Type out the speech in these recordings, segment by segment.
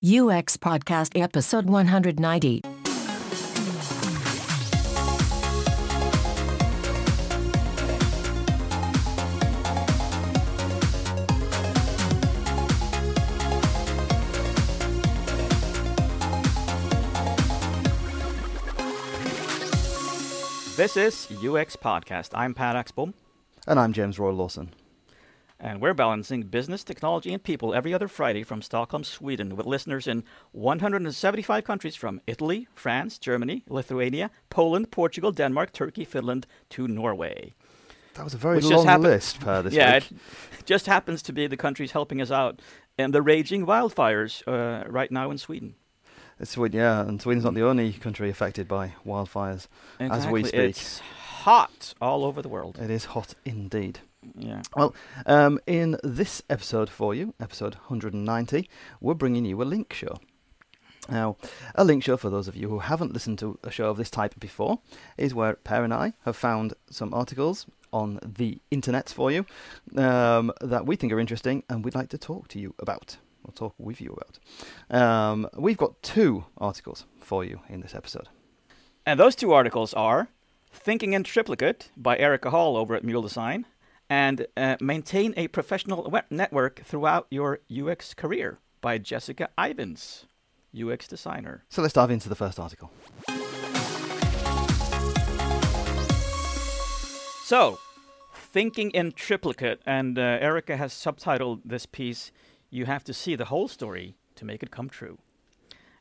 UX Podcast Episode 190. This is UX Podcast. I'm Per Axbom, And I'm James Royal-Lawson. And we're balancing business, technology, and people every other Friday from Stockholm, Sweden, with listeners in 175 countries from Italy, France, Germany, Lithuania, Poland, Portugal, Denmark, Turkey, Finland to Norway. That was a very Which long happened- list, Per, this yeah, week. it just happens to be the countries helping us out in the raging wildfires uh, right now in Sweden. It's Sweden, yeah, and Sweden's not the only country affected by wildfires as we Exactly. speak. It's hot all over the world. It is hot indeed. Yeah. Well, um, in this episode for you, episode 190, we're bringing you a link show. Now, a link show, for those of you who haven't listened to a show of this type before, is where Per and I have found some articles on the internet for you um, that we think are interesting and we'd like to talk to you about, or talk with you about. Um, we've got two articles for you in this episode. And those two articles are Thinking in Triplicate by Erika Hall over at Mule Design and uh, Maintain a Professional Web Network Throughout Your UX Career by Jessica Ivins, UX designer. So let's dive into the first article. So, Thinking in Triplicate, and uh, Erika has subtitled this piece, You Have to See the Whole Story to Make It Come True.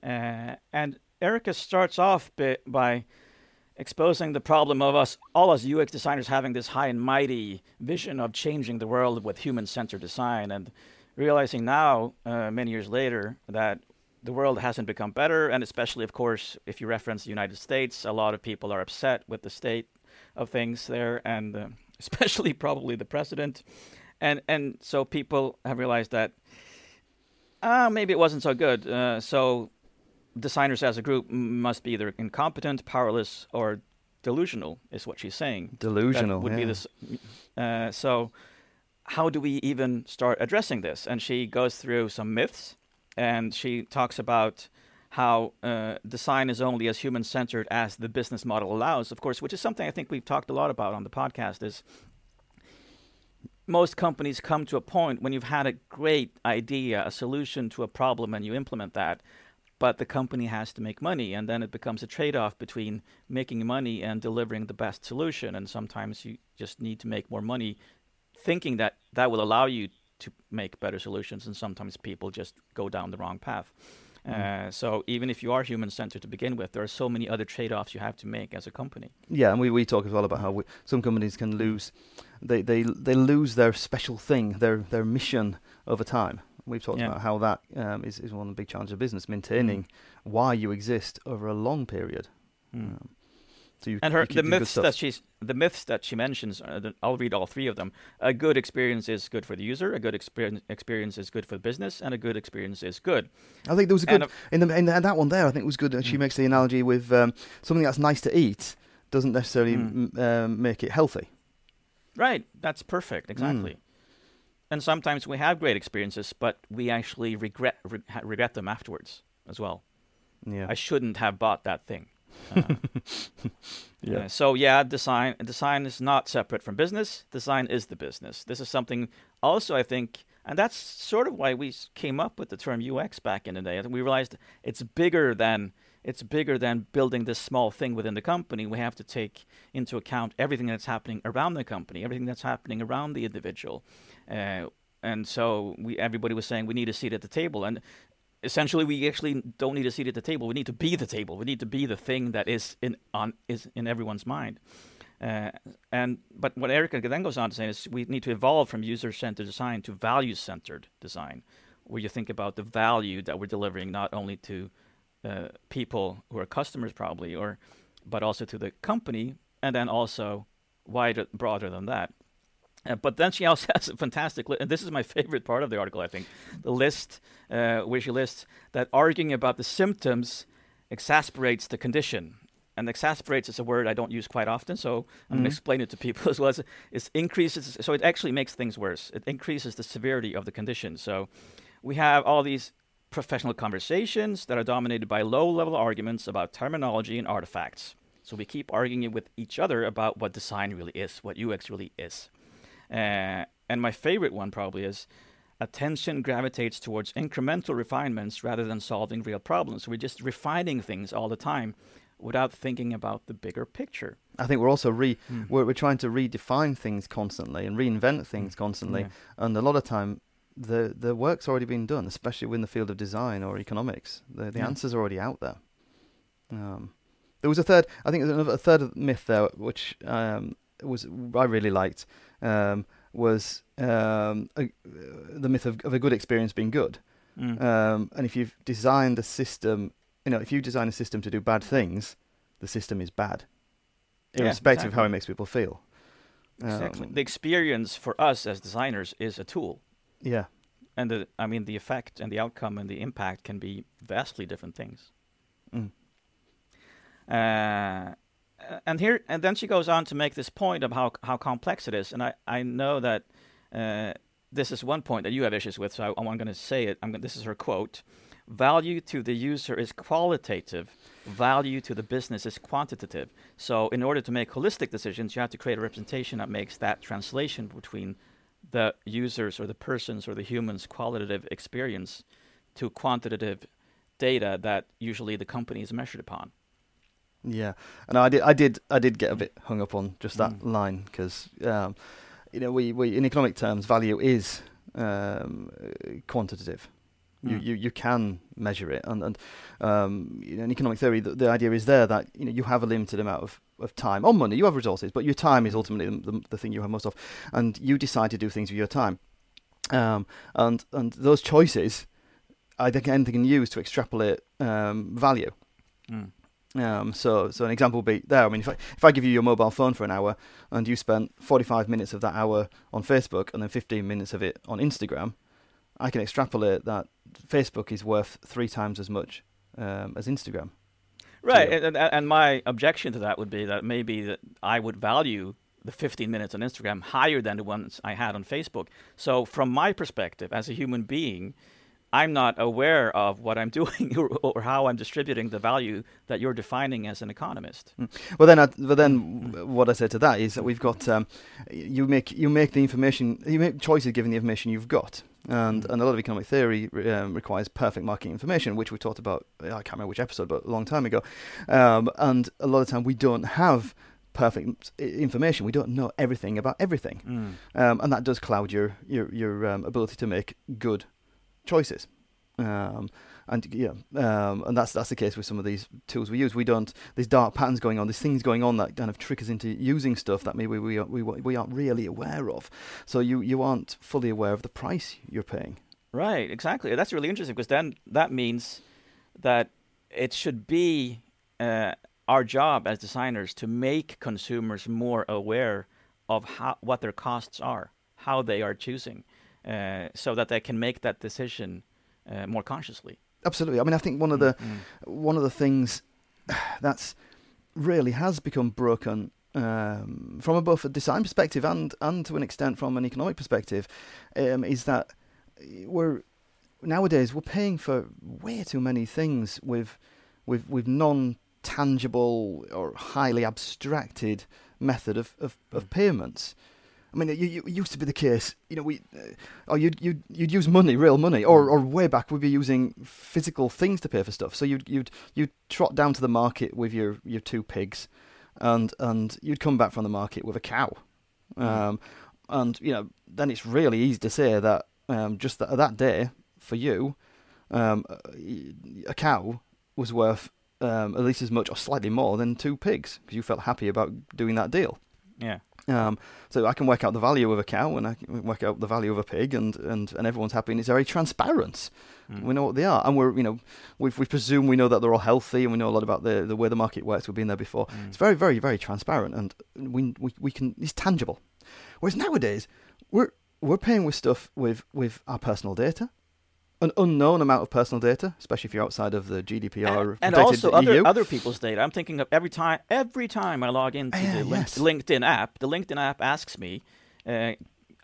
Uh, and Erika starts off by exposing the problem of us, all us UX designers having this high and mighty vision of changing the world with human centered design, and realizing now, uh, many years later, that the world hasn't become better, and especially, of course, if you reference the United States, a lot of people are upset with the state of things there, and uh, especially probably the president, and and so people have realized that uh, maybe it wasn't so good. Uh, so designers as a group must be either incompetent, powerless, or delusional, is what she's saying. Delusional. That would be this. Uh, so, how do we even start addressing this? And she goes through some myths, and she talks about how uh, design is only as human centered as the business model allows. Of course, which is something I think we've talked a lot about on the podcast. Is most companies come to a point when you've had a great idea, a solution to a problem, and you implement that, but the company has to make money, and then it becomes a trade off between making money and delivering the best solution. And sometimes you just need to make more money, thinking that that will allow you to make better solutions, and sometimes people just go down the wrong path. Uh, so even if you are human centered to begin with, there are so many other trade offs you have to make as a company. Yeah, and we, we talk as well about how we, some companies can lose, they, they they lose their special thing, their their mission over time. We've talked Yeah. about how that um, is is one of the big challenges of business, maintaining why you exist over a long period. Um, so you, and her the myths that she's the myths that she mentions uh, I'll read all three of them a good experience is good for the user a good experience experience is good for the business and a good experience is good I think there was a good in the in the, that one there. I think it was good. uh, She Mm. makes the analogy with um, something that's nice to eat doesn't necessarily Mm. m- um, make it healthy. right that's perfect exactly and sometimes we have great experiences but we actually regret re- regret them afterwards as well Yeah, i shouldn't have bought that thing Uh, yeah. Uh, so yeah, design design is not separate from business. Design is the business. This is something also I think, and that's sort of why we came up with the term UX back in the day. We realized it's bigger than it's bigger than building this small thing within the company. We have to take into account everything that's happening around the company, everything that's happening around the individual. Uh, and so we everybody was saying we need a seat at the table and essentially we actually don't need a seat at the table we need to be the table we need to be the thing that is in on is in everyone's mind uh, and but what Erika then goes on to say is we need to evolve from user-centered design to value-centered design where you think about the value that we're delivering not only to uh, people who are customers probably or but also to the company and then also wider broader than that uh, but then she also has a fantastic list, and this is my favorite part of the article, I think, the list uh, where she lists that arguing about the symptoms exasperates the condition. And exasperates is a word I don't use quite often, so I'm going to explain it to people as well. As it increases, so it actually makes things worse. It increases the severity of the condition. So we have all these professional conversations that are dominated by low level arguments about terminology and artifacts. So we keep arguing with each other about what design really is, what UX really is. Uh, and my favorite one probably is attention gravitates towards incremental refinements rather than solving real problems. We're just refining things all the time without thinking about the bigger picture. I think we're also re Mm. we're, we're trying to redefine things constantly and reinvent things constantly, Yeah. and a lot of time the the work's already been done, especially in the field of design or economics. The the Yeah. answer's already out there. Um, there was a third, I think, there's another a third myth there, which um, was I really liked, um, was um, a, the myth of, of a good experience being good. Mm. Um, and if you've designed a system, you know, if you design a system to do bad things, the system is bad, Yeah, irrespective of how it makes people feel. Exactly. Um, The experience for us as designers is a tool. Yeah, And the, I mean, the effect and the outcome and the impact can be vastly different things. mm, Uh, and here, and then she goes on to make this point of how how complex it is. And I I know that uh, this is one point that you have issues with. So I, I'm going to say it. I'm gonna, this is her quote: "Value to the user is qualitative. Value to the business is quantitative. So in order to make holistic decisions, you have to create a representation that makes that translation between the users or the persons or the humans' qualitative experience to quantitative data that usually the company is measured upon." yeah. And I did, I did, I did get a bit hung up on just that Mm. line because, um, you know, we, we in economic terms, value is um, quantitative. You, Mm. you you can measure it, and and um, in economic theory, the, the idea is there that you know you have a limited amount of, of time or money. You have resources, but your time is ultimately the, the, the thing you have most of, and you decide to do things with your time. Um, and and those choices, I think, anything can use to extrapolate um, value. Mm. Um, so, so an example would be there. I mean, if I, if I give you your mobile phone for an hour and you spent 45 minutes of that hour on Facebook and then 15 minutes of it on Instagram, I can extrapolate that Facebook is worth three times as much um, as Instagram. Right, and, and, and my objection to that would be that maybe that I would value the 15 minutes on Instagram higher than the ones I had on Facebook. So, from my perspective as a human being, I'm not aware of what I'm doing or, or how I'm distributing the value that you're defining as an economist. Well, then, I, but then, what I say to that is that we've got um, you make you make the information you make choices given the information you've got, and and a lot of economic theory um, requires perfect market information, which we talked about. I can't remember which episode, but a long time ago. Um, and a lot of time we don't have perfect information. We don't know everything about everything, um, and that does cloud your your your um, ability to make good choices. Um, and yeah, um, and that's that's the case with some of these tools we use. We don't. There's dark patterns going on. There's things going on that kind of trick us into using stuff that maybe we we we aren't really aware of. So you you aren't fully aware of the price you're paying. Right, exactly. That's really interesting because then that means that it should be uh, our job as designers to make consumers more aware of how what their costs are, how they are choosing, uh, so that they can make that decision uh, more consciously. Absolutely. I mean, I think one of the Mm, one of the things that's really has become broken um, from a both a design perspective and and to an extent from an economic perspective um, is that we're nowadays we're paying for way too many things with with with non tangible or highly abstracted method of, of, of payments. I mean, it, it, it used to be the case, you know, we, uh, or you'd, you'd, you'd use money, real money, or, or way back we'd be using physical things to pay for stuff. So you'd, you'd, you'd trot down to the market with your, your two pigs and, and you'd come back from the market with a cow. Um, and, you know, then it's really easy to say that um, just that, that day for you, um, a cow was worth um, at least as much or slightly more than two pigs because you felt happy about doing that deal. yeah. Um, so I can work out the value of a cow and I can work out the value of a pig, and, and, and everyone's happy, and it's very transparent. Mm. We know what they are, and we're you know we we presume we know that they're all healthy, and we know a lot about the the way the market works. We've been there before. Mm. It's very very very transparent, and we we we can it's tangible. Whereas nowadays we're we're paying with stuff with with our personal data. An unknown amount of personal data, especially if you're outside of the GDPR and protected also other EU. other people's data. I'm thinking of every time every time I log into Yeah, the yes. LinkedIn app, the LinkedIn app asks me, uh,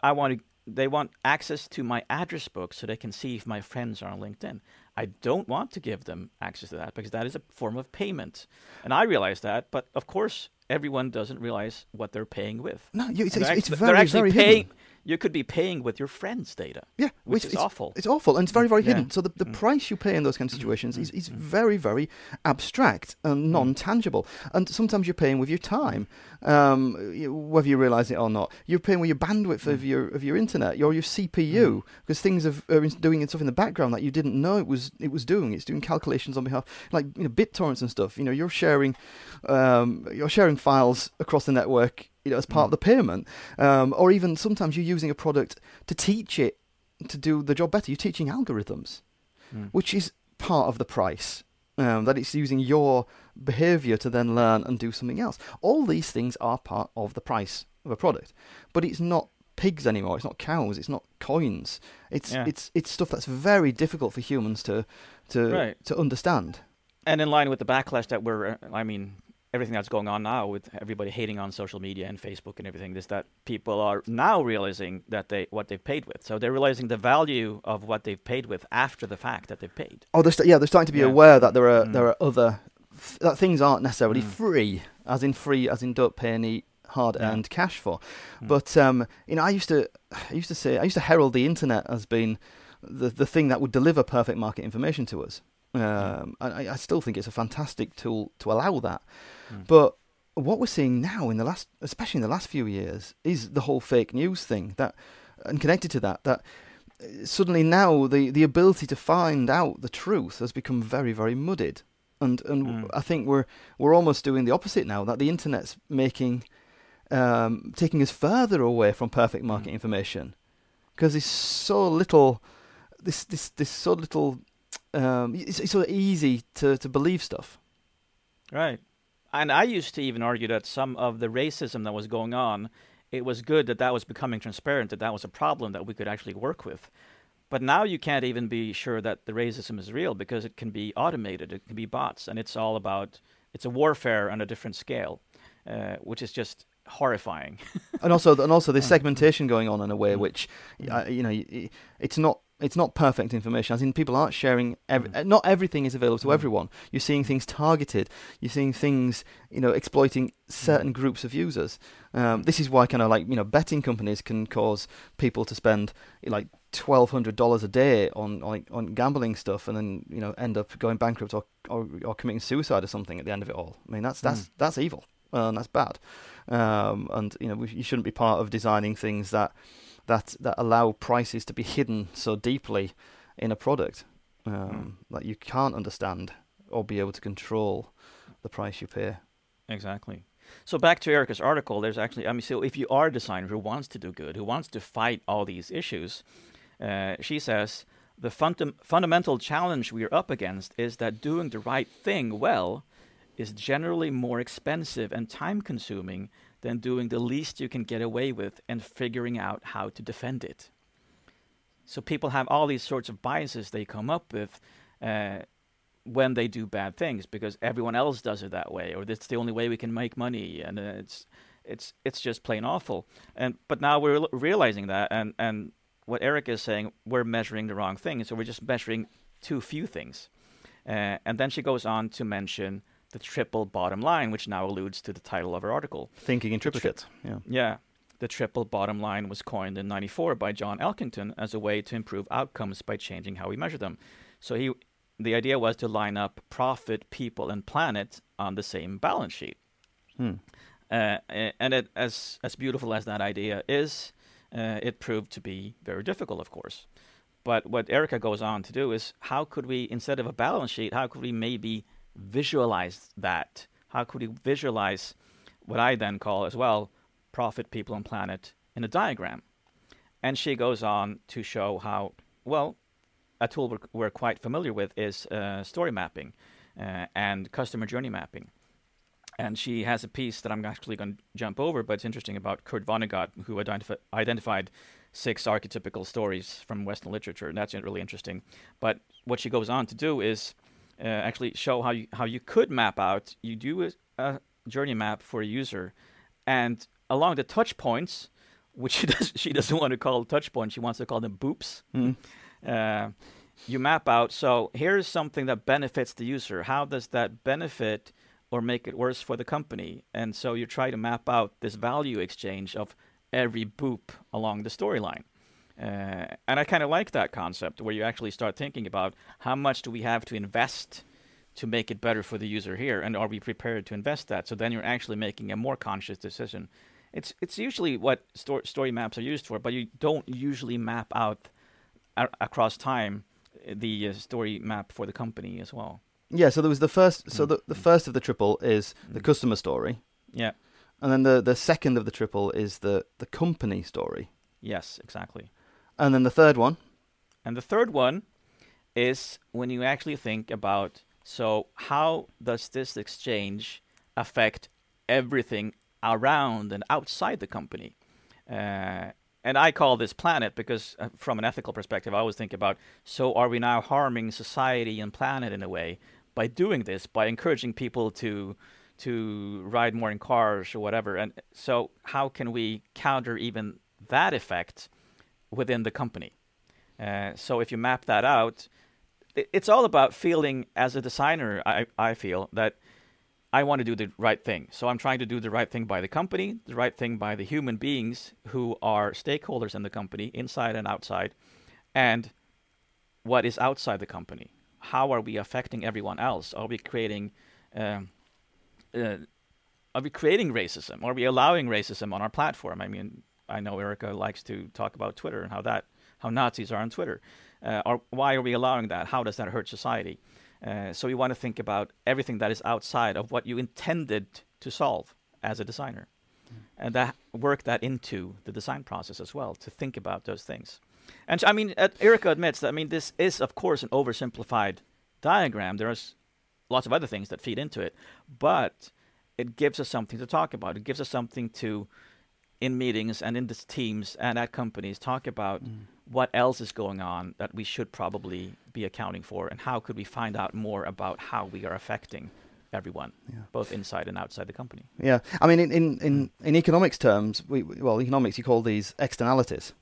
I want to, they want access to my address book so they can see if my friends are on LinkedIn. I don't want to give them access to that because that is a form of payment. And I realize that, but of course, everyone doesn't realize what they're paying with. No, you, it's, it's, it's very, they're actually very paying. hidden. You could be paying with your friends' data. Yeah, which it's, is it's- awful. It's awful, and it's very, very Yeah. hidden. So the, the Mm. price you pay in those kind of Mm, situations mm, is, is mm. very, very abstract and non-tangible. And sometimes you're paying with your time, um, whether you realise it or not. You're paying with your bandwidth of Mm. your of your internet, or your CPU, Mm. because things have, are in- doing stuff in the background that you didn't know it was it was doing. It's doing calculations on behalf, like you know, BitTorrents and stuff. You know, you're sharing, um, you're sharing files across the network. You know, as part of Mm. the payment, um, or even sometimes you're using a product to teach it to do the job better. You're teaching algorithms, Mm. which is part of the price. Um, that it's using your behavior to then learn and do something else. All these things are part of the price of a product, but it's not pigs anymore. It's not cows. It's not coins. It's Yeah. it's it's stuff that's very difficult for humans to to Right. to understand. and in line with the backlash that we're, uh, I mean, everything that's going on now with everybody hating on social media and Facebook and everything, is that people are now realizing that they what they've paid with. So they're realizing the value of what they've paid with after the fact that they've paid. Oh, they're st- yeah, they're starting to be Yeah. aware that there are Mm. there are other f- that things aren't necessarily Mm. free, as in free, as in don't pay any hard earned cash for. Mm. But um, you know, I used to I used to say I used to herald the internet as being the the thing that would deliver perfect market information to us. Um, I, I still think it's a fantastic tool to allow that. Mm. But what we're seeing now in the last, especially in the last few years, is the whole fake news thing. That and connected to that, that uh, suddenly now the, the ability to find out the truth has become very very muddied. And and Mm. I think we're we're almost doing the opposite now. That the internet's making um, taking us further away from perfect market Mm. information because there's so little this this this so little um, it's, it's so easy to, to believe stuff. Right. And I used to even argue that some of the racism that was going on, it was good that that was becoming transparent, that that was a problem that we could actually work with. But now you can't even be sure that the racism is real because it can be automated, it can be bots, and it's all about it's a warfare on a different scale, uh, which is just horrifying. and also and also there's segmentation going on in a way Mm. which Mm. uh, you know it's not it's not perfect information as in people aren't sharing ev- Mm. not everything is available to Mm. everyone you're seeing things targeted you're seeing things you know exploiting certain groups of users um, this is why kind of like you know betting companies can cause people to spend like twelve hundred dollars a day on like on gambling stuff and then you know end up going bankrupt or, or or committing suicide or something at the end of it all I mean that's that's Mm. that's evil and that's bad um, and you know we, you shouldn't be part of designing things that that that allow prices to be hidden so deeply in a product um, that you can't understand or be able to control the price you pay. Exactly. So back to Erika's article, there's actually, I mean, so if you are a designer who wants to do good, who wants to fight all these issues, uh, she says the fundam- fundamental challenge we are up against is that doing the right thing well is generally more expensive and time consuming than doing the least you can get away with and figuring out how to defend it. So people have all these sorts of biases they come up with uh, when they do bad things because everyone else does it that way, or that's the only way we can make money, and uh, it's it's it's just plain awful. And but now we're l- realizing that, and and what Eric is saying, we're measuring the wrong thing, so we're just measuring too few things. Uh, and then she goes on to mention the triple bottom line, which now alludes to the title of her article. Thinking in triplicate. Yeah. Yeah. The triple bottom line was coined in 94 by John Elkington as a way to improve outcomes by changing how we measure them. So he the idea was to line up profit, people and planet on the same balance sheet. Hmm. Uh, and it, as as beautiful as that idea is, uh, it proved to be very difficult, of course. But what Erika goes on to do is, how could we, instead of a balance sheet, how could we maybe visualize that? How could we visualize what I then call as well profit, people, and planet in a diagram? And she goes on to show how, well, a tool we're, we're quite familiar with is uh, story mapping uh, and customer journey mapping. And she has a piece that I'm actually going to jump over, but it's interesting about Kurt Vonnegut, who identifi- identified six archetypical stories from Western literature, and that's really interesting. But what she goes on to do is uh, actually show how you how you could map out. You do a, a journey map for a user, and along the touch points, which she does she doesn't want to call touch points, she wants to call them boops. Mm. Uh, you map out. So here's something that benefits the user. How does that benefit or make it worse for the company? And so you try to map out this value exchange of every boop along the storyline. Uh, and I kind of like that concept where you actually start thinking about how much do we have to invest to make it better for the user here, and are we prepared to invest that? So then you're actually making a more conscious decision. It's it's usually what sto- story maps are used for, but you don't usually map out a- across time the uh, story map for the company as well. Yeah, so there was the first. So Mm. the, the first of the triple is the Mm. customer story, Yeah. and then the the second of the triple is the the company story, Yes, exactly. And then the third one. And the third one is when you actually think about so how does this exchange affect everything around and outside the company? Uh, and I call this planet because, uh, from an ethical perspective, I always think about so are we now harming society and planet in a way by doing this, by encouraging people to to ride more in cars or whatever? And so, how can we counter even that effect within the company? Uh, so if you map that out, it's all about feeling as a designer. I I feel that I want to do the right thing. So I'm trying to do the right thing by the company, the right thing by the human beings who are stakeholders in the company, inside and outside, and what is outside the company. How are we affecting everyone else? Are we creating um, uh, are we creating racism? Are we allowing racism on our platform? I mean, I know Erika likes to talk about Twitter and how that how Nazis are on Twitter. Uh, or why are we allowing that? How does that hurt society? Uh, so you want to think about everything that is outside of what you intended to solve as a designer, and that work that into the design process as well to think about those things. And I mean, uh, Erika admits that. I mean, this is of course an oversimplified diagram. There's lots of other things that feed into it, but it gives us something to talk about. It gives us something to, in meetings and in the teams and at companies, talk about what else is going on that we should probably be accounting for, and how could we find out more about how we are affecting everyone, Yeah. both inside and outside the company. Yeah, I mean, in in in, in economics terms, we we- well, economics you call these externalities.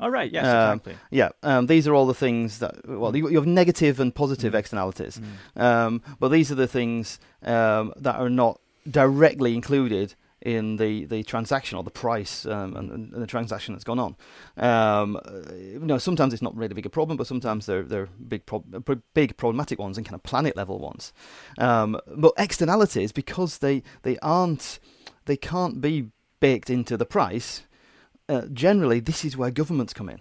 All right. Yes. Um, exactly. Yeah, um, these are all the things that well, you, you have negative and positive Mm. externalities, Mm. um, but these are the things um, that are not directly included in the, the transaction or the price um, and, and the transaction that's gone on. Um, uh, you know, sometimes it's not really a big a problem, but sometimes they're they're big prob- pro- big problematic ones and kind of planet level ones. Um, but externalities because they they aren't they can't be baked into the price. Uh, generally, this is where governments come in.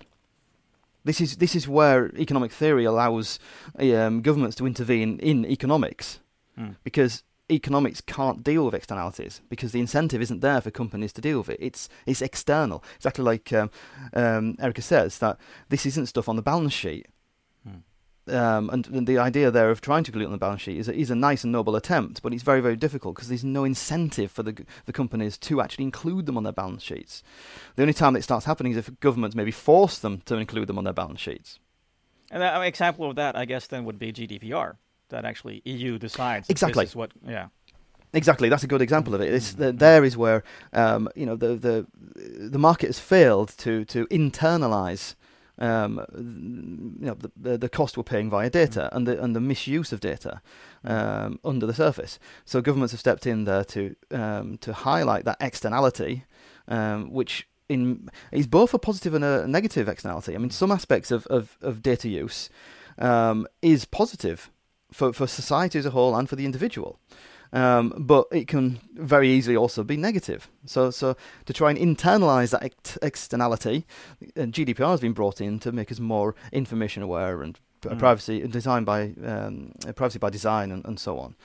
This is this is where economic theory allows um, governments to intervene in economics Mm. because economics can't deal with externalities because the incentive isn't there for companies to deal with it. It's it's external. Exactly like um, um, Erika says that this isn't stuff on the balance sheet. Mm. Um, and, and the idea there of trying to include it on the balance sheet is a, is a nice and noble attempt, but it's very very difficult because there's no incentive for the the companies to actually include them on their balance sheets. The only time it starts happening is if governments maybe force them to include them on their balance sheets. And an example of that, I guess, then would be GDPR. That actually EU decides. Exactly. This is what. Yeah. Exactly, that's a good example of it. It's, Mm. th there is where um, you know the the the market has failed to to internalize um, you know the, the cost we're paying via data and the and the misuse of data um, under the surface. So governments have stepped in there to um, to highlight that externality, um, which in is both a positive and a negative externality. I mean, some aspects of of, of data use um, is positive for for society as a whole and for the individual. Um, but it can very easily also be negative. So, so to try and internalize that ex- externality, uh, GDPR has been brought in to make us more information aware and Mm. privacy design by um, uh, privacy by design and, and so on.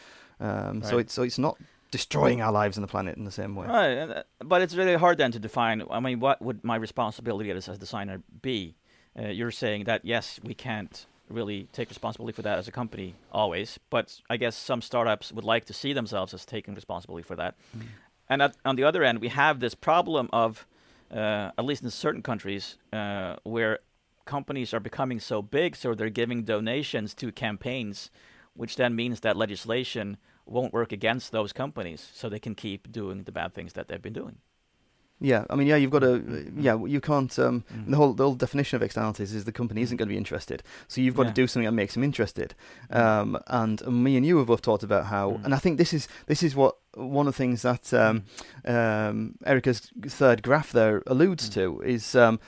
Um, So it's so it's not destroying our lives and the planet in the same way. Right, uh, but it's really hard then to define. I mean, what would my responsibility as a designer be? Uh, you're saying that yes, we can't really take responsibility for that as a company always, but I guess some startups would like to see themselves as taking responsibility for that. And at, on the other end, we have this problem of, uh, at least in certain countries, uh, where companies are becoming so big, so they're giving donations to campaigns, which then means that legislation won't work against those companies, so they can keep doing the bad things that they've been doing. Yeah, I mean, yeah, you've got to, Mm. yeah, you can't. Um, Mm. The whole the whole definition of externalities is the company isn't going to be interested, so you've got Yeah. to do something that makes them interested. Um, and me and you have both talked about how, Mm. and I think this is this is what one of the things that um, um, Erika's third graph there alludes Mm. to is, um,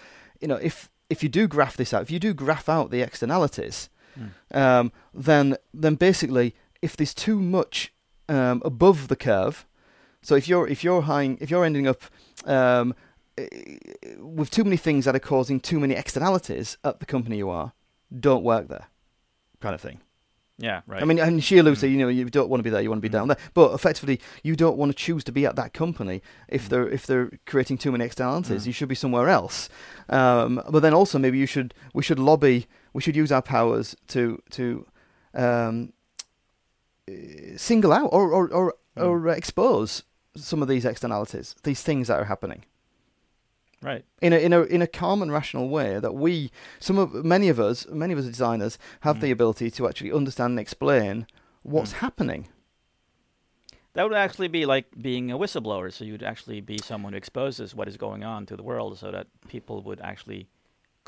you know, if if you do graph this out, if you do graph out the externalities, Mm. um, then then basically, if there's too much um, above the curve, so if you're if you're high, if you're ending up um, eh, with too many things that are causing too many externalities at the company you are, don't work there, kind of thing. Yeah, right. I mean, and she alludes to Mm. you know you don't want to be there, you want to be Mm. down there, but effectively you don't want to choose to be at that company if Mm. they're if they're creating too many externalities. Mm. You should be somewhere else. Um, but then also maybe you should we should lobby we should use our powers to to um, eh, single out or or or, Mm. or expose some of these externalities, these things that are happening right. in a in a in a calm and rational way that we some of many of us many of us designers have Mm. the ability to actually understand and explain what's Mm. happening. That would actually be like being a whistleblower. So you'd actually be someone who exposes what is going on to the world, so that people would actually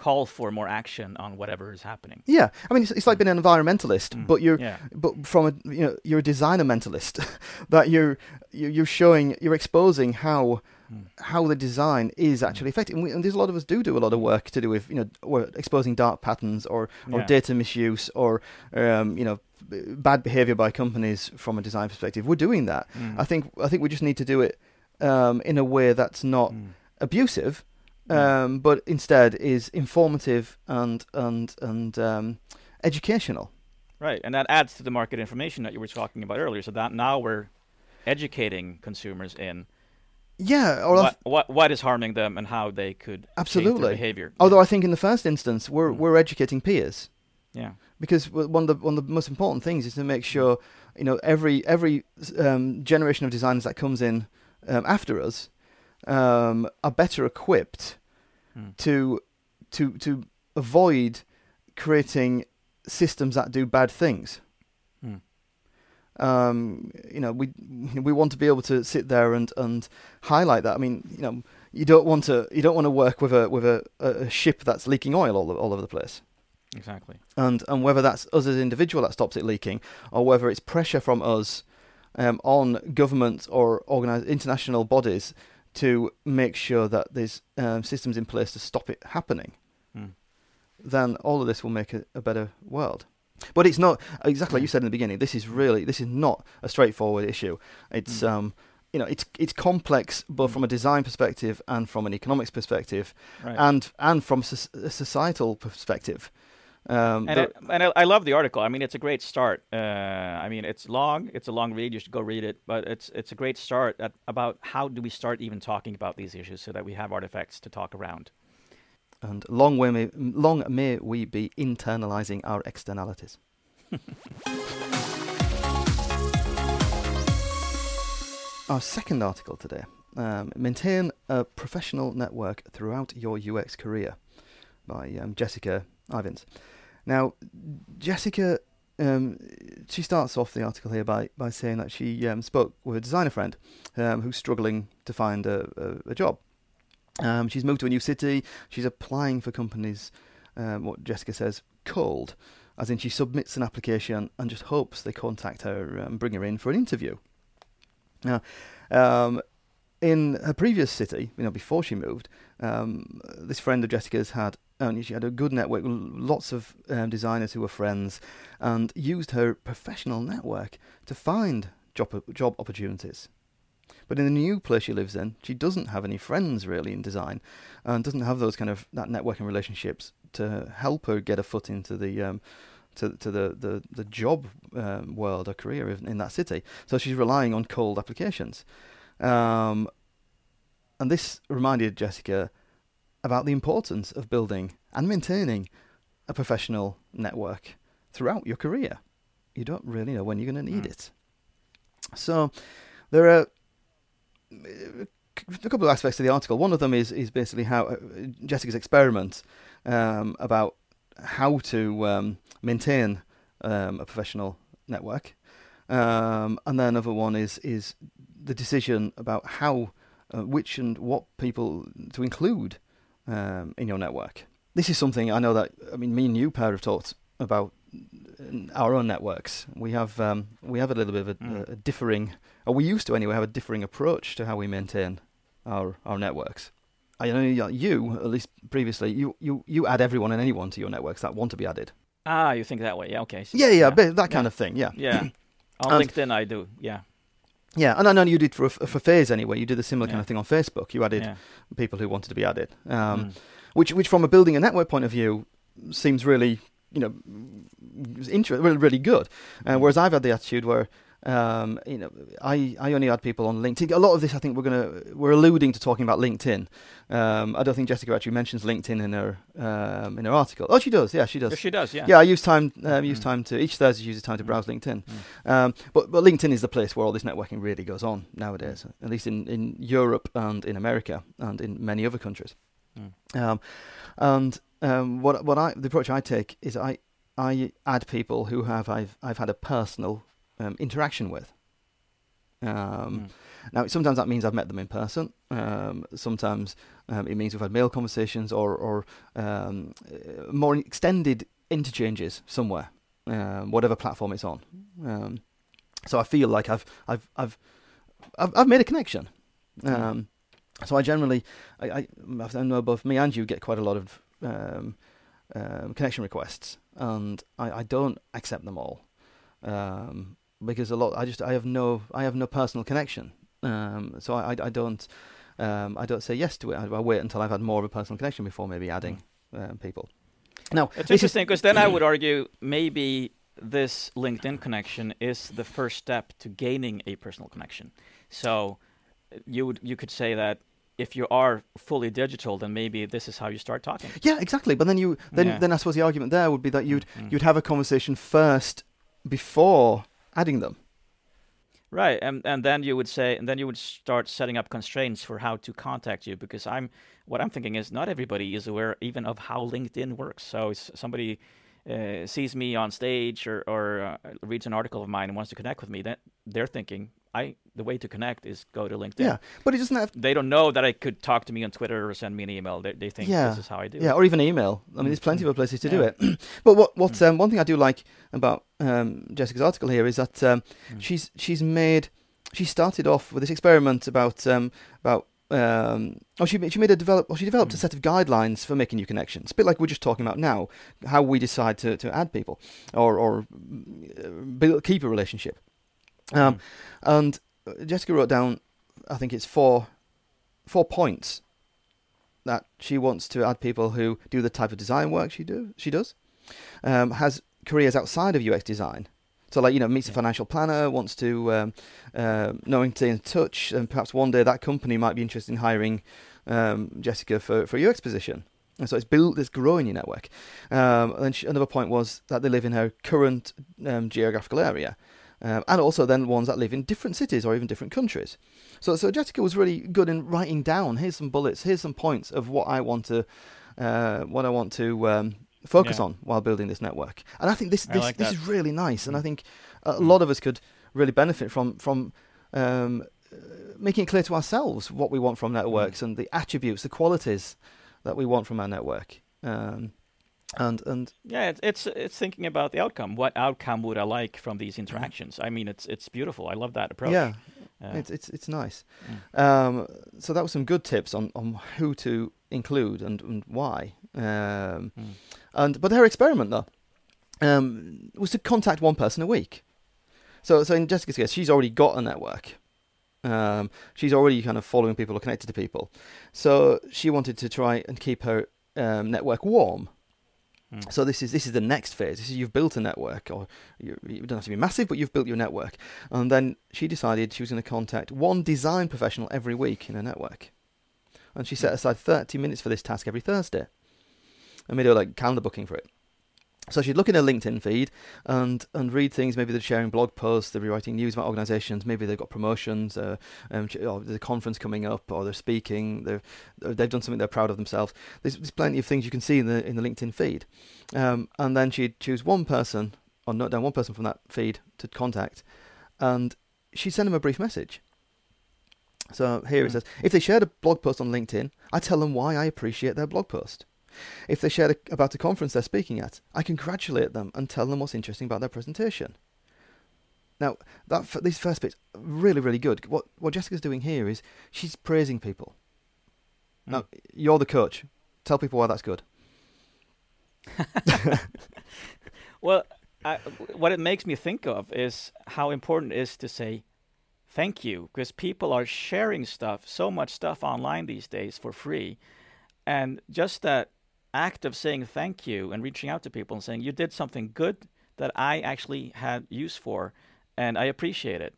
call for more action on whatever is happening. Yeah, I mean it's, it's like being an environmentalist, Mm. but you're Yeah. but from a you know you're a designer mentalist that you're you're you're showing you're exposing how Mm. how the design is actually effective. And, we, and there's a lot of us do do a lot of work to do with you know we're exposing dark patterns or or Yeah. data misuse or um, you know bad behavior by companies from a design perspective. We're doing that. Mm. I think I think we just need to do it um, in a way that's not Mm. abusive, Mm. Um, but instead is informative and and and um, educational. Right, and that adds to the market information that you were talking about earlier. So that now we're educating consumers in Yeah, what, what what is harming them and how they could change Absolutely. their behavior. although I think in the first instance we're Mm. we're educating peers yeah, because one of the one of the most important things is to make sure you know every every um, generation of designers that comes in um, after us um, are better equipped Mm. to to to avoid creating systems that do bad things. Mm. Um, you know, we we want to be able to sit there and, and highlight that. I mean, you know, you don't want to you don't want to work with a with a, a ship that's leaking oil all, all over the place exactly. and and whether that's us as an individual that stops it leaking, or whether it's pressure from us um, on government or organized international bodies to make sure that there's um, systems in place to stop it happening, Mm. then all of this will make a, a better world. But it's not exactly like you Mm. said in the beginning. This is really this is not a straightforward issue. It's Mm. um you know it's it's complex both Mm. from a design perspective and from an economics perspective Right. and and from a societal perspective. Um, and I, and I, I love the article. I mean, it's a great start. Uh, I mean, it's long. It's a long read. You should go read it. But it's it's a great start at, about how do we start even talking about these issues so that we have artifacts to talk around. and long may, long may we be internalizing our externalities. our second article today: um, maintain a professional network throughout your UX career, by um, Jessica Ivins. Now, Jessica, um, she starts off the article here by, by saying that she um, spoke with a designer friend um, who's struggling to find a, a, a job. Um, she's moved to a new city. She's applying for companies, um, what Jessica says, cold, as in she submits an application and just hopes they contact her and bring her in for an interview. Now, um, in her previous city, you know, before she moved, um, this friend of Jessica's had only she had a good network, lots of um, designers who were friends, and used her professional network to find job job opportunities. But in the new place she lives in, she doesn't have any friends really in design, and doesn't have those kind of that networking relationships to help her get a foot into the um, to to the the the job um, world or career in, in that city. So she's relying on cold applications, um, and this reminded Jessica about the importance of building and maintaining a professional network throughout your career. You don't really know when you're going to need Mm. it. So there are a couple of aspects to the article. One of them is is basically how uh, Jessica's experiment um, about how to um, maintain um, a professional network, um, and then another one is is the decision about how uh, which and what people to include um, in your network. This is something I know that I mean me and you, Per, have talked about our own networks. We have um, we have a little bit of a, Mm. a differing, or we used to anyway, have a differing approach to how we maintain our our networks. I know you- at least previously, you, you, you add everyone and anyone to your networks that want to be added. Ah, you think that way? Yeah. Okay. so- Yeah, yeah, but that kind Yeah. of thing. Yeah, Yeah. On And- LinkedIn, I do. Yeah. Yeah, and I know you did for for Phase anyway. You did a similar kind of thing on Facebook. You added yeah. people who wanted to be added, um, Mm. which which from a building a network point of view seems really you know interesting, really really good. Uh, whereas I've had the attitude where um, you know I, I only add people on LinkedIn. A lot of this I think we're gonna we're alluding to talking about LinkedIn. Um, I don't think Jessica actually mentions LinkedIn in her um, in her article. Oh, she does. Yeah, she does. Yes, she does. Yeah. Yeah, I use time. Um, use Mm. time to each Thursday. Uses time to Mm. browse LinkedIn. Mm. Um, but but LinkedIn is the place where all this networking really goes on nowadays. At least in, in Europe and in America and in many other countries. Mm. Um, and um, what what I the approach I take is I I add people who have I've I've had a personal um, interaction with. Um, Mm. now, sometimes that means I've met them in person. Um, sometimes um, it means we've had mail conversations or, or um, uh, more extended interchanges somewhere, um, whatever platform it's on. Um, so I feel like I've I've I've I've, I've made a connection. Um, so I generally, I, I, I know both me and you get quite a lot of um, um, connection requests, and I, I don't accept them all um, because a lot I just I have no I have no personal connection. Um, so I, I, I don't um, I don't say yes to it. I, I wait until I've had more of a personal connection before maybe adding um, people. Now It's interesting because then I would argue maybe this LinkedIn connection is the first step to gaining a personal connection. So uh, you would you could say that if you are fully digital, then maybe this is how you start talking. Yeah, exactly. But then you then Yeah. then I suppose the argument there would be that you'd Mm. you'd have a conversation first before adding them. Right, and and then you would say, and then you would start setting up constraints for how to contact you. Because I'm, what I'm thinking is, not everybody is aware even of how LinkedIn works. So somebody uh, sees me on stage or or uh, reads an article of mine and wants to connect with me, then they're thinking, I the way to connect is go to LinkedIn. Yeah, but it doesn't have. They don't know that I could talk to me on Twitter or send me an email. They, they think Yeah. this is how I do Yeah, it. or even email. I mean, there's plenty Mm. of other places to do it. but what what um, one thing I do like about um, Jessica's article here is that um, Mm. she's she's made she started off with this experiment about um, about um, oh she she made a develop well she developed a Mm. set of guidelines for making new connections. A bit like we're just talking about now, how we decide to, to add people or or mm, build, keep a relationship. Um, Mm. and uh, Jessica wrote down, I think it's four four points that she wants to add people who do the type of design work she do she does, um, has careers outside of UX design. So like you know meets a financial planner, wants to um, uh, knowing to stay in touch, and perhaps one day that company might be interested in hiring um, Jessica for for a UX position. And so it's built, it's growing your network. Um, and then she, another point was that they live in her current um, geographical area, um, and also then ones that live in different cities or even different countries. So, so Jessica was really good in writing down. Here's some bullets. Here's some points of what I want to, uh, what I want to um, focus Yeah. on while building this network. And I think this this, like this is really nice. And I Mm. think a Mm. lot of us could really benefit from from um, uh, making it clear to ourselves what we want from networks Mm. and the attributes, the qualities that we want from our network. Um, and and Yeah, it's, it's it's thinking about the outcome. What outcome would I like from these interactions? I mean, it's it's beautiful. I love that approach. yeah, Uh, it's it's it's nice. mm. Um, so that was some good tips on, on who to include and, and why. Um, Mm. and but her experiment though um, was to contact one person a week. So so in Jessica's case, she's already got a network. Um, she's already kind of following people or connected to people. So she wanted to try and keep her um, network warm. Mm. So this is this is the next phase. This is you've built a network, or you, you don't have to be massive, but you've built your network. And then she decided she was going to contact one design professional every week in her network, and she set aside thirty minutes for this task every Thursday, and made her like calendar booking for it. So she'd look in her LinkedIn feed and and read things. Maybe they're sharing blog posts, they're writing news about organisations. Maybe they've got promotions, uh, um, or there's a conference coming up, or they're speaking. They're they've done something they're proud of themselves. There's, there's plenty of things you can see in the in the LinkedIn feed. Um, and then she'd choose one person or note down one person from that feed to contact, and she'd send them a brief message. So here it Mm. says, if they shared a blog post on LinkedIn, I tell them why I appreciate their blog post. If they shared a, about a conference they're speaking at, I congratulate them and tell them what's interesting about their presentation. Now, that these first bits really, really good. What what Jessica's doing here is she's praising people. Now, Mm. you're the coach. Tell people why that's good. Well, I, what it makes me think of is how important it is to say thank you because people are sharing stuff, so much stuff online these days for free. And just that act of saying thank you and reaching out to people and saying, you did something good that I actually had use for and I appreciate it.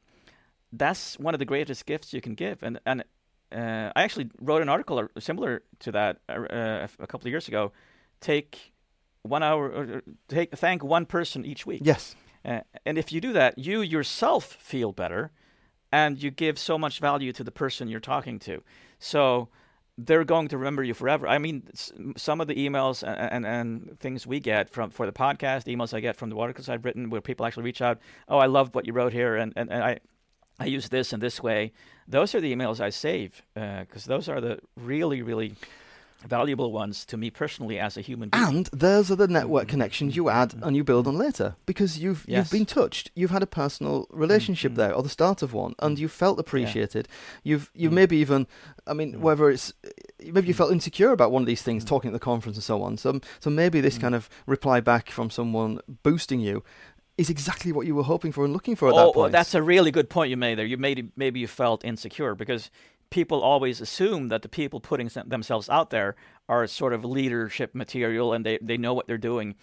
That's one of the greatest gifts you can give. And, and uh, I actually wrote an article similar to that uh, uh, a couple of years ago. Take one hour, or take thank one person each week. Yes. Uh, and if you do that, you yourself feel better, and you give so much value to the person you're talking to. So they're going to remember you forever. I mean, some of the emails and, and, and things we get from for the podcast, emails I get from the articles I've written, where people actually reach out. Oh, I loved what you wrote here, and, and, and I. I use this in this way. Those are the emails I save uh, because those are the really, really valuable ones to me personally as a human being. And those are the network mm-hmm. connections you add mm-hmm. and you build on later because you've Yes. you've been touched. You've had a personal relationship mm. there or the start of one, and you felt appreciated. You've you've maybe even, I mean, whether it's maybe you felt insecure about one of these things, talking at the conference and so on. So so maybe this kind of reply back from someone boosting you is exactly what you were hoping for and looking for at oh, that well, point. that's a really good point you made there. You made maybe you felt insecure because people always assume that the people putting themselves out there are sort of leadership material and they, they know what they're doing.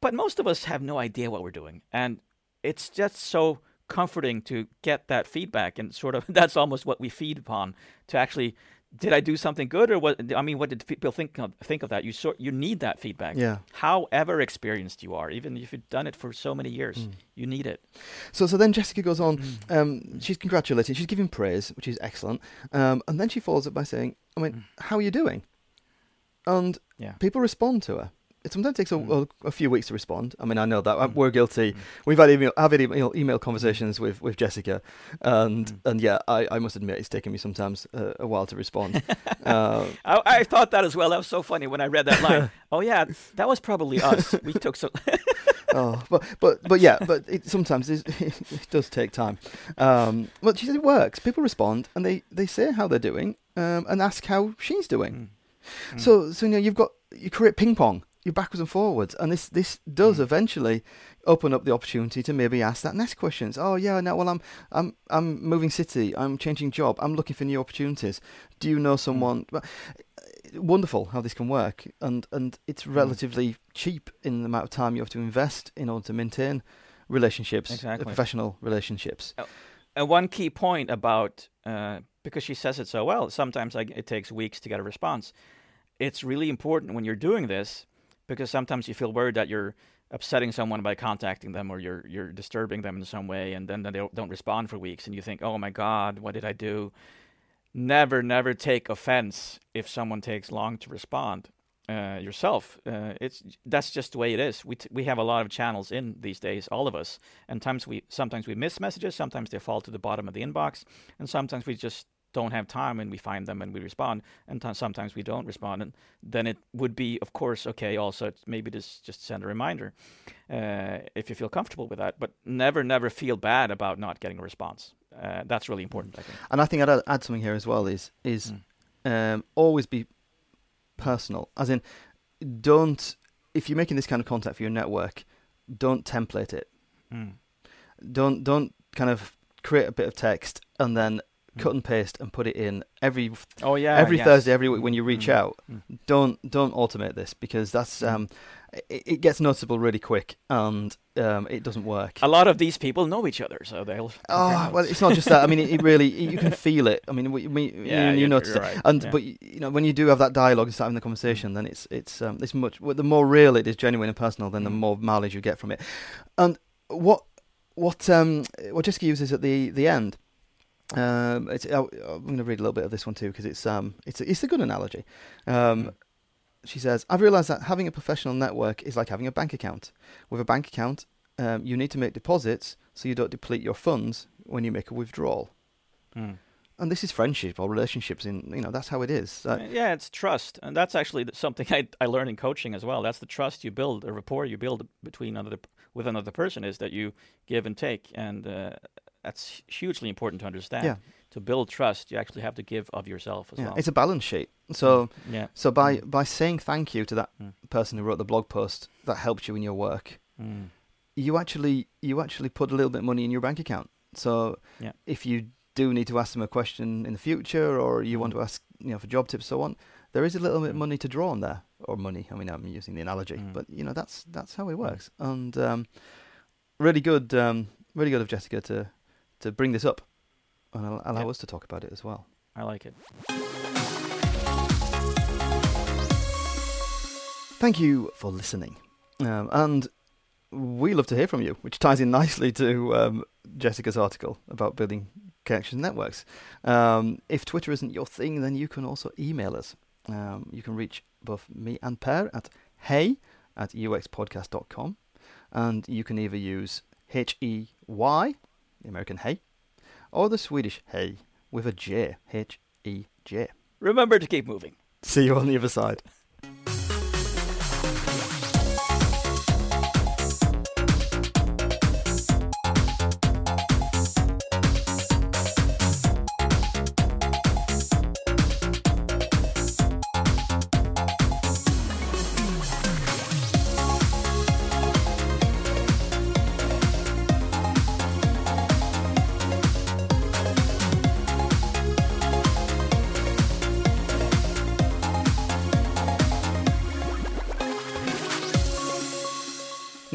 But most of us have no idea what we're doing. And it's just so comforting to get that feedback and sort of that's almost what we feed upon to actually did I do something good or what I mean what did people think of, think of that you sort you need that feedback yeah. however experienced you are even if you've done it for so many years Mm. you need it So so then Jessica goes on. Mm. Um, she's congratulating. She's giving praise, which is excellent. Um, and then she follows up by saying, "I mean, Mm. how are you doing?" And yeah people respond to her. It sometimes takes a, Mm. a, a few weeks to respond. I mean, I know that Mm. we're guilty. Mm. We've had email, have had email, email conversations with, with Jessica, and Mm. and yeah, I, I must admit it's taken me sometimes uh, a while to respond. uh, I, I thought that as well. That was so funny when I read that line. oh yeah, that was probably us. We took so. oh, but but but yeah, but it sometimes is, it does take time. Um, but she said it works. People respond and they, they say how they're doing um, and ask how she's doing. Mm. Mm. So so you know you've got you create ping pong. You're backwards and forwards, and this this does Mm. eventually open up the opportunity to maybe ask that next questions. Oh yeah, no, well I'm I'm I'm moving city. I'm changing job. I'm looking for new opportunities. Do you Mm. know someone? Well, Wonderful how this can work, and and it's Mm. relatively cheap in the amount of time you have to invest in order to maintain relationships, uh, Exactly. professional relationships. And one key point about uh, because she says it so well, sometimes like, it takes weeks to get a response. It's really important when you're doing this because sometimes you feel worried that you're upsetting someone by contacting them or you're you're disturbing them in some way, and then they don't, respond for weeks, and you think, oh my god, what did I do? Never, never take offense if someone takes long to respond. Uh, yourself, uh, it's that's just the way it is. We t- we have a lot of channels in these days, all of us, and times we sometimes we miss messages, sometimes they fall to the bottom of the inbox, and sometimes we just don't have time and we find them and we respond, and t- sometimes we don't respond, and then it would be, of course, okay. Also, maybe just just send a reminder uh, if you feel comfortable with that, but never, never feel bad about not getting a response. Uh, that's really important, I think. And I think I'd add, something here as well. Is is um, always be personal. As in, don't if you're making this kind of contact for your network, don't template it. Mm. Don't don't kind of create a bit of text and then Mm. Cut and paste and put it in every Oh yeah, every yes. Thursday, every week when you reach Mm. out. Mm. Don't don't automate this because that's Mm. um, it, it gets noticeable really quick and um, it doesn't work. A lot of these people know each other, so they'll. Oh well, it's not just that. I mean, it, it really you can feel it. I mean, we, we, Yeah, you, you notice you're it. And yeah. but you know when you do have that dialogue and start having the conversation, then it's it's um, it's much. well, The more real it is, genuine and personal, then the Mm. more mileage you get from it. And what what um what Jessica uses at the the end. Um, it's, I, I'm going to read a little bit of this one too because it's um it's it's a good analogy. Um, Mm. she says, "I've realised that having a professional network is like having a bank account. With a bank account, um, you need to make deposits so you don't deplete your funds when you make a withdrawal." Mm. and this is friendship or relationships. In you know, that's how it is. Uh, yeah, it's trust, and that's actually something I I learned in coaching as well. That's the trust you build, a rapport you build between another with another person is that you give and take, and uh, that's hugely important to understand. Yeah. To build trust, you actually have to give of yourself as yeah, well. it's a balance sheet. So, yeah. so by Mm. by saying thank you to that Mm. person who wrote the blog post that helped you in your work, Mm. you actually you actually put a little bit of money in your bank account. So Yeah. if you do need to ask them a question in the future, or you Mm. want to ask you know for job tips so on, there is a little bit of Mm. money to draw on there, or money. I mean, I'm using the analogy, Mm. but you know that's that's how it works. And um, really good, um, really good of Jessica to to bring this up and allow Yeah. us to talk about it as well. I like it. Thank you for listening. Um, and we love to hear from you, which ties in nicely to um, Jessica's article about building connection networks. Um, if Twitter isn't your thing, then you can also email us. Um, you can reach both me and Per at hey at uxpodcast.com. And you can either use H E Y, the American hey, or the Swedish hey with a J, H E J. Remember to keep moving. See you on the other side.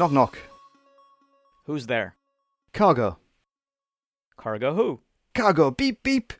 Knock knock. Who's there? Cargo. Cargo who? Cargo. Beep beep.